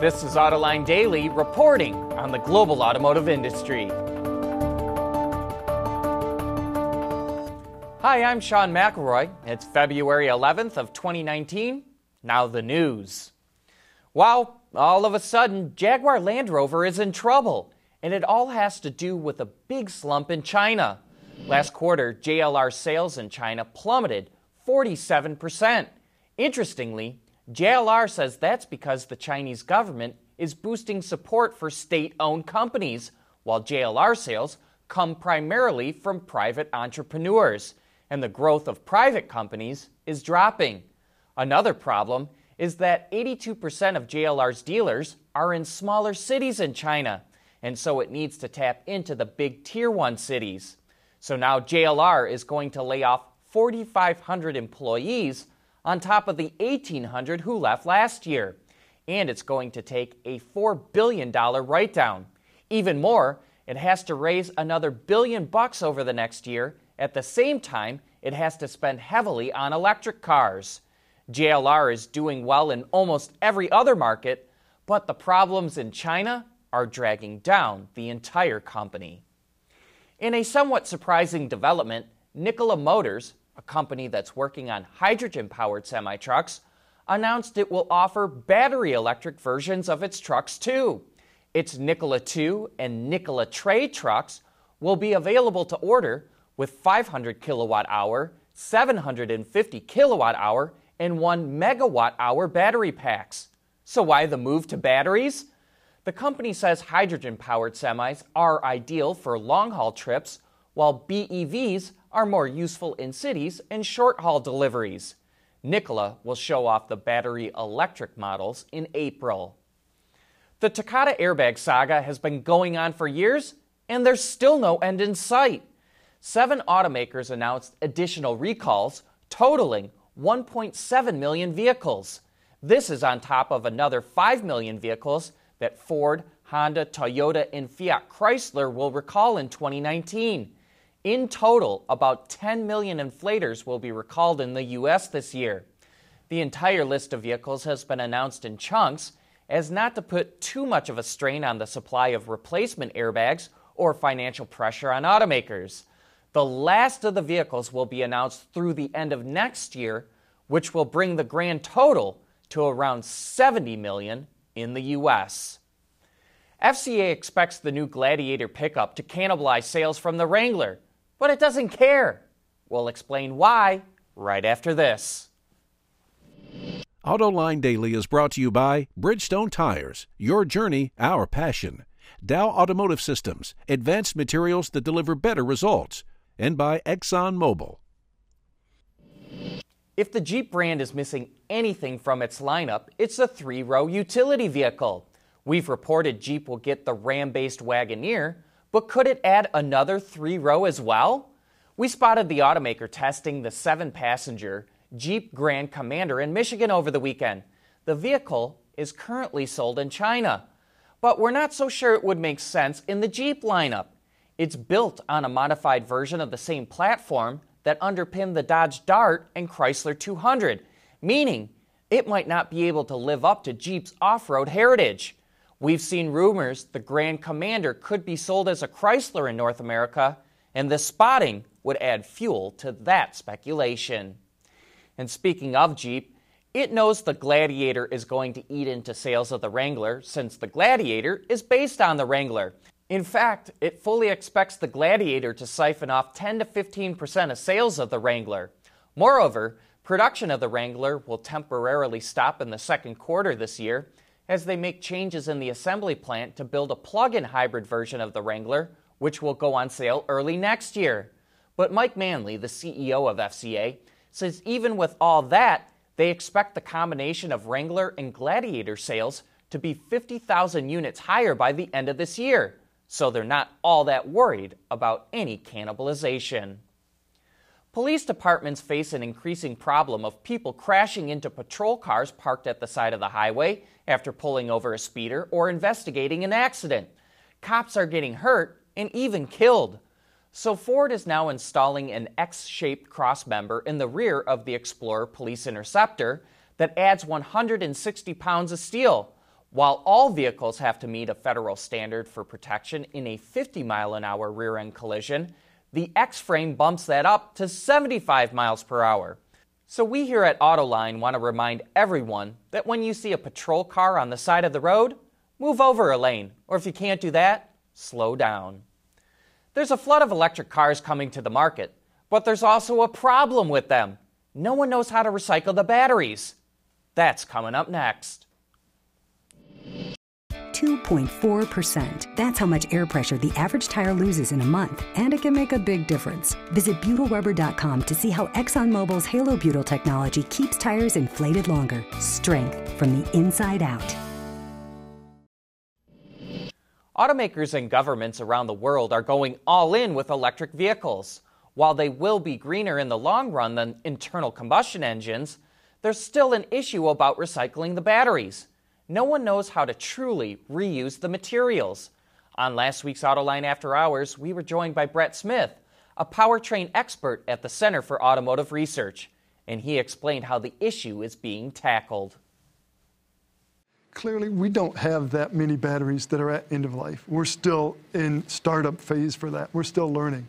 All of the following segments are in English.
This is Autoline Daily reporting on the global automotive industry. Hi, I'm Sean McElroy. It's February 11th of 2019. Now the news. Well, all of a sudden, Jaguar Land Rover is in trouble, and it all has to do with a big slump in China. Last quarter, JLR sales in China plummeted 47%. Interestingly, JLR says that's because the Chinese government is boosting support for state owned companies, while JLR sales come primarily from private entrepreneurs, and the growth of private companies is dropping. Another problem is that 82% of JLR's dealers are in smaller cities in China, and so it needs to tap into the big tier 1 cities. So now JLR is going to lay off 4,500 employees on top of the 1,800 who left last year. And it's going to take a $4 billion write down. Even more, it has to raise another billion bucks over the next year. At the same time, it has to spend heavily on electric cars. JLR is doing well in almost every other market, but the problems in China are dragging down the entire company. In a somewhat surprising development, Nikola Motors a company that's working on hydrogen powered semi trucks, announced it will offer battery electric versions of its trucks too. Its Nikola 2 and Nikola Tre trucks will be available to order with 500 kilowatt hour, 750 kilowatt hour, and 1 megawatt hour battery packs. So, why the move to batteries? The company says hydrogen powered semis are ideal for long haul trips, while BEVs are more useful in cities and short haul deliveries. Nikola will show off the battery electric models in April. The Takata airbag saga has been going on for years, and there's still no end in sight. Seven automakers announced additional recalls, totaling 1.7 million vehicles. This is on top of another 5 million vehicles that Ford, Honda, Toyota, and Fiat Chrysler will recall in 2019. In total, about 10 million inflators will be recalled in the U.S. this year. The entire list of vehicles has been announced in chunks as not to put too much of a strain on the supply of replacement airbags or financial pressure on automakers. The last of the vehicles will be announced through the end of next year, which will bring the grand total to around 70 million in the U.S. FCA expects the new Gladiator pickup to cannibalize sales from the Wrangler but it doesn't care. We'll explain why right after this. AutoLine Daily is brought to you by Bridgestone Tires, your journey, our passion. Dow Automotive Systems, advanced materials that deliver better results, and by ExxonMobil. If the Jeep brand is missing anything from its lineup, it's a three row utility vehicle. We've reported Jeep will get the Ram based Wagoneer, but could it add another three row as well? We spotted the automaker testing the seven passenger Jeep Grand Commander in Michigan over the weekend. The vehicle is currently sold in China, but we're not so sure it would make sense in the Jeep lineup. It's built on a modified version of the same platform that underpinned the Dodge Dart and Chrysler 200, meaning it might not be able to live up to Jeep's off road heritage. We've seen rumors the Grand Commander could be sold as a Chrysler in North America, and this spotting would add fuel to that speculation. And speaking of Jeep, it knows the Gladiator is going to eat into sales of the Wrangler since the Gladiator is based on the Wrangler. In fact, it fully expects the Gladiator to siphon off 10 to 15% of sales of the Wrangler. Moreover, production of the Wrangler will temporarily stop in the second quarter this year as they make changes in the assembly plant to build a plug in hybrid version of the Wrangler, which will go on sale early next year. But Mike Manley, the CEO of FCA, says even with all that, they expect the combination of Wrangler and Gladiator sales to be 50,000 units higher by the end of this year, so they're not all that worried about any cannibalization. Police departments face an increasing problem of people crashing into patrol cars parked at the side of the highway after pulling over a speeder or investigating an accident. Cops are getting hurt and even killed. So Ford is now installing an X-shaped crossmember in the rear of the Explorer Police Interceptor that adds 160 pounds of steel, While all vehicles have to meet a federal standard for protection in a 50 mile an hour rear end collision, the X frame bumps that up to 75 miles per hour. So, we here at Autoline want to remind everyone that when you see a patrol car on the side of the road, move over a lane, or if you can't do that, slow down. There's a flood of electric cars coming to the market, but there's also a problem with them. No one knows how to recycle the batteries. That's coming up next. 2.4%. That's how much air pressure the average tire loses in a month, and it can make a big difference. Visit ButylRubber.com to see how ExxonMobil's Halo Butyl technology keeps tires inflated longer. Strength from the inside out. Automakers and governments around the world are going all in with electric vehicles. While they will be greener in the long run than internal combustion engines, there's still an issue about recycling the batteries. No one knows how to truly reuse the materials. On last week's Autoline After Hours, we were joined by Brett Smith, a powertrain expert at the Center for Automotive Research, and he explained how the issue is being tackled clearly we don't have that many batteries that are at end of life. We're still in startup phase for that. We're still learning.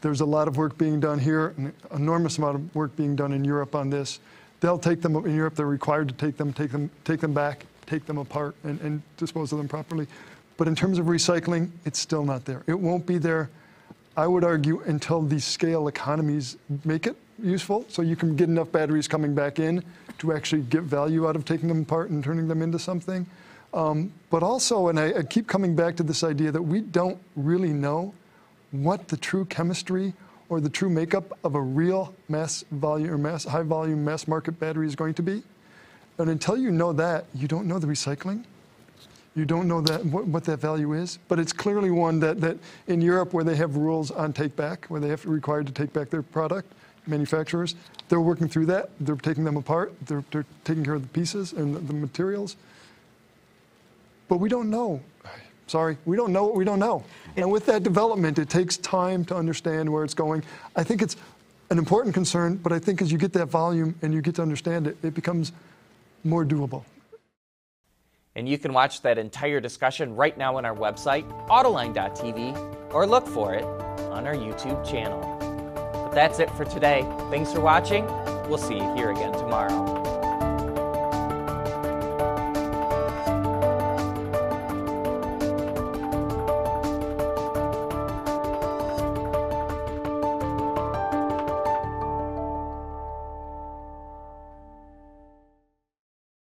There's a lot of work being done here, an enormous amount of work being done in Europe on this. They'll take them in Europe. They're required to take them, take them, take them back, take them apart, and, and dispose of them properly. But in terms of recycling, it's still not there. It won't be there. I would argue until these scale economies make it useful, so you can get enough batteries coming back in to actually get value out of taking them apart and turning them into something. Um, but also, and I, I keep coming back to this idea that we don't really know what the true chemistry or the true makeup of a real mass volume or mass high volume mass market battery is going to be. And until you know that, you don't know the recycling. You don't know that what, what, that value is, but it's clearly one that, that in Europe where they have rules on take back, where they have to required to take back their product, manufacturers. They're working through that. They're taking them apart. They're, they're taking care of the pieces and the, the materials. But we don't know. Sorry, we don't know what we don't know. And with that development, it takes time to understand where it's going. I think it's an important concern, but I think as you get that volume and you get to understand it, it becomes more doable. And you can watch that entire discussion right now on our website, autoline.tv, or look for it on our YouTube channel. But that's it for today. Thanks for watching. We'll see you here again tomorrow.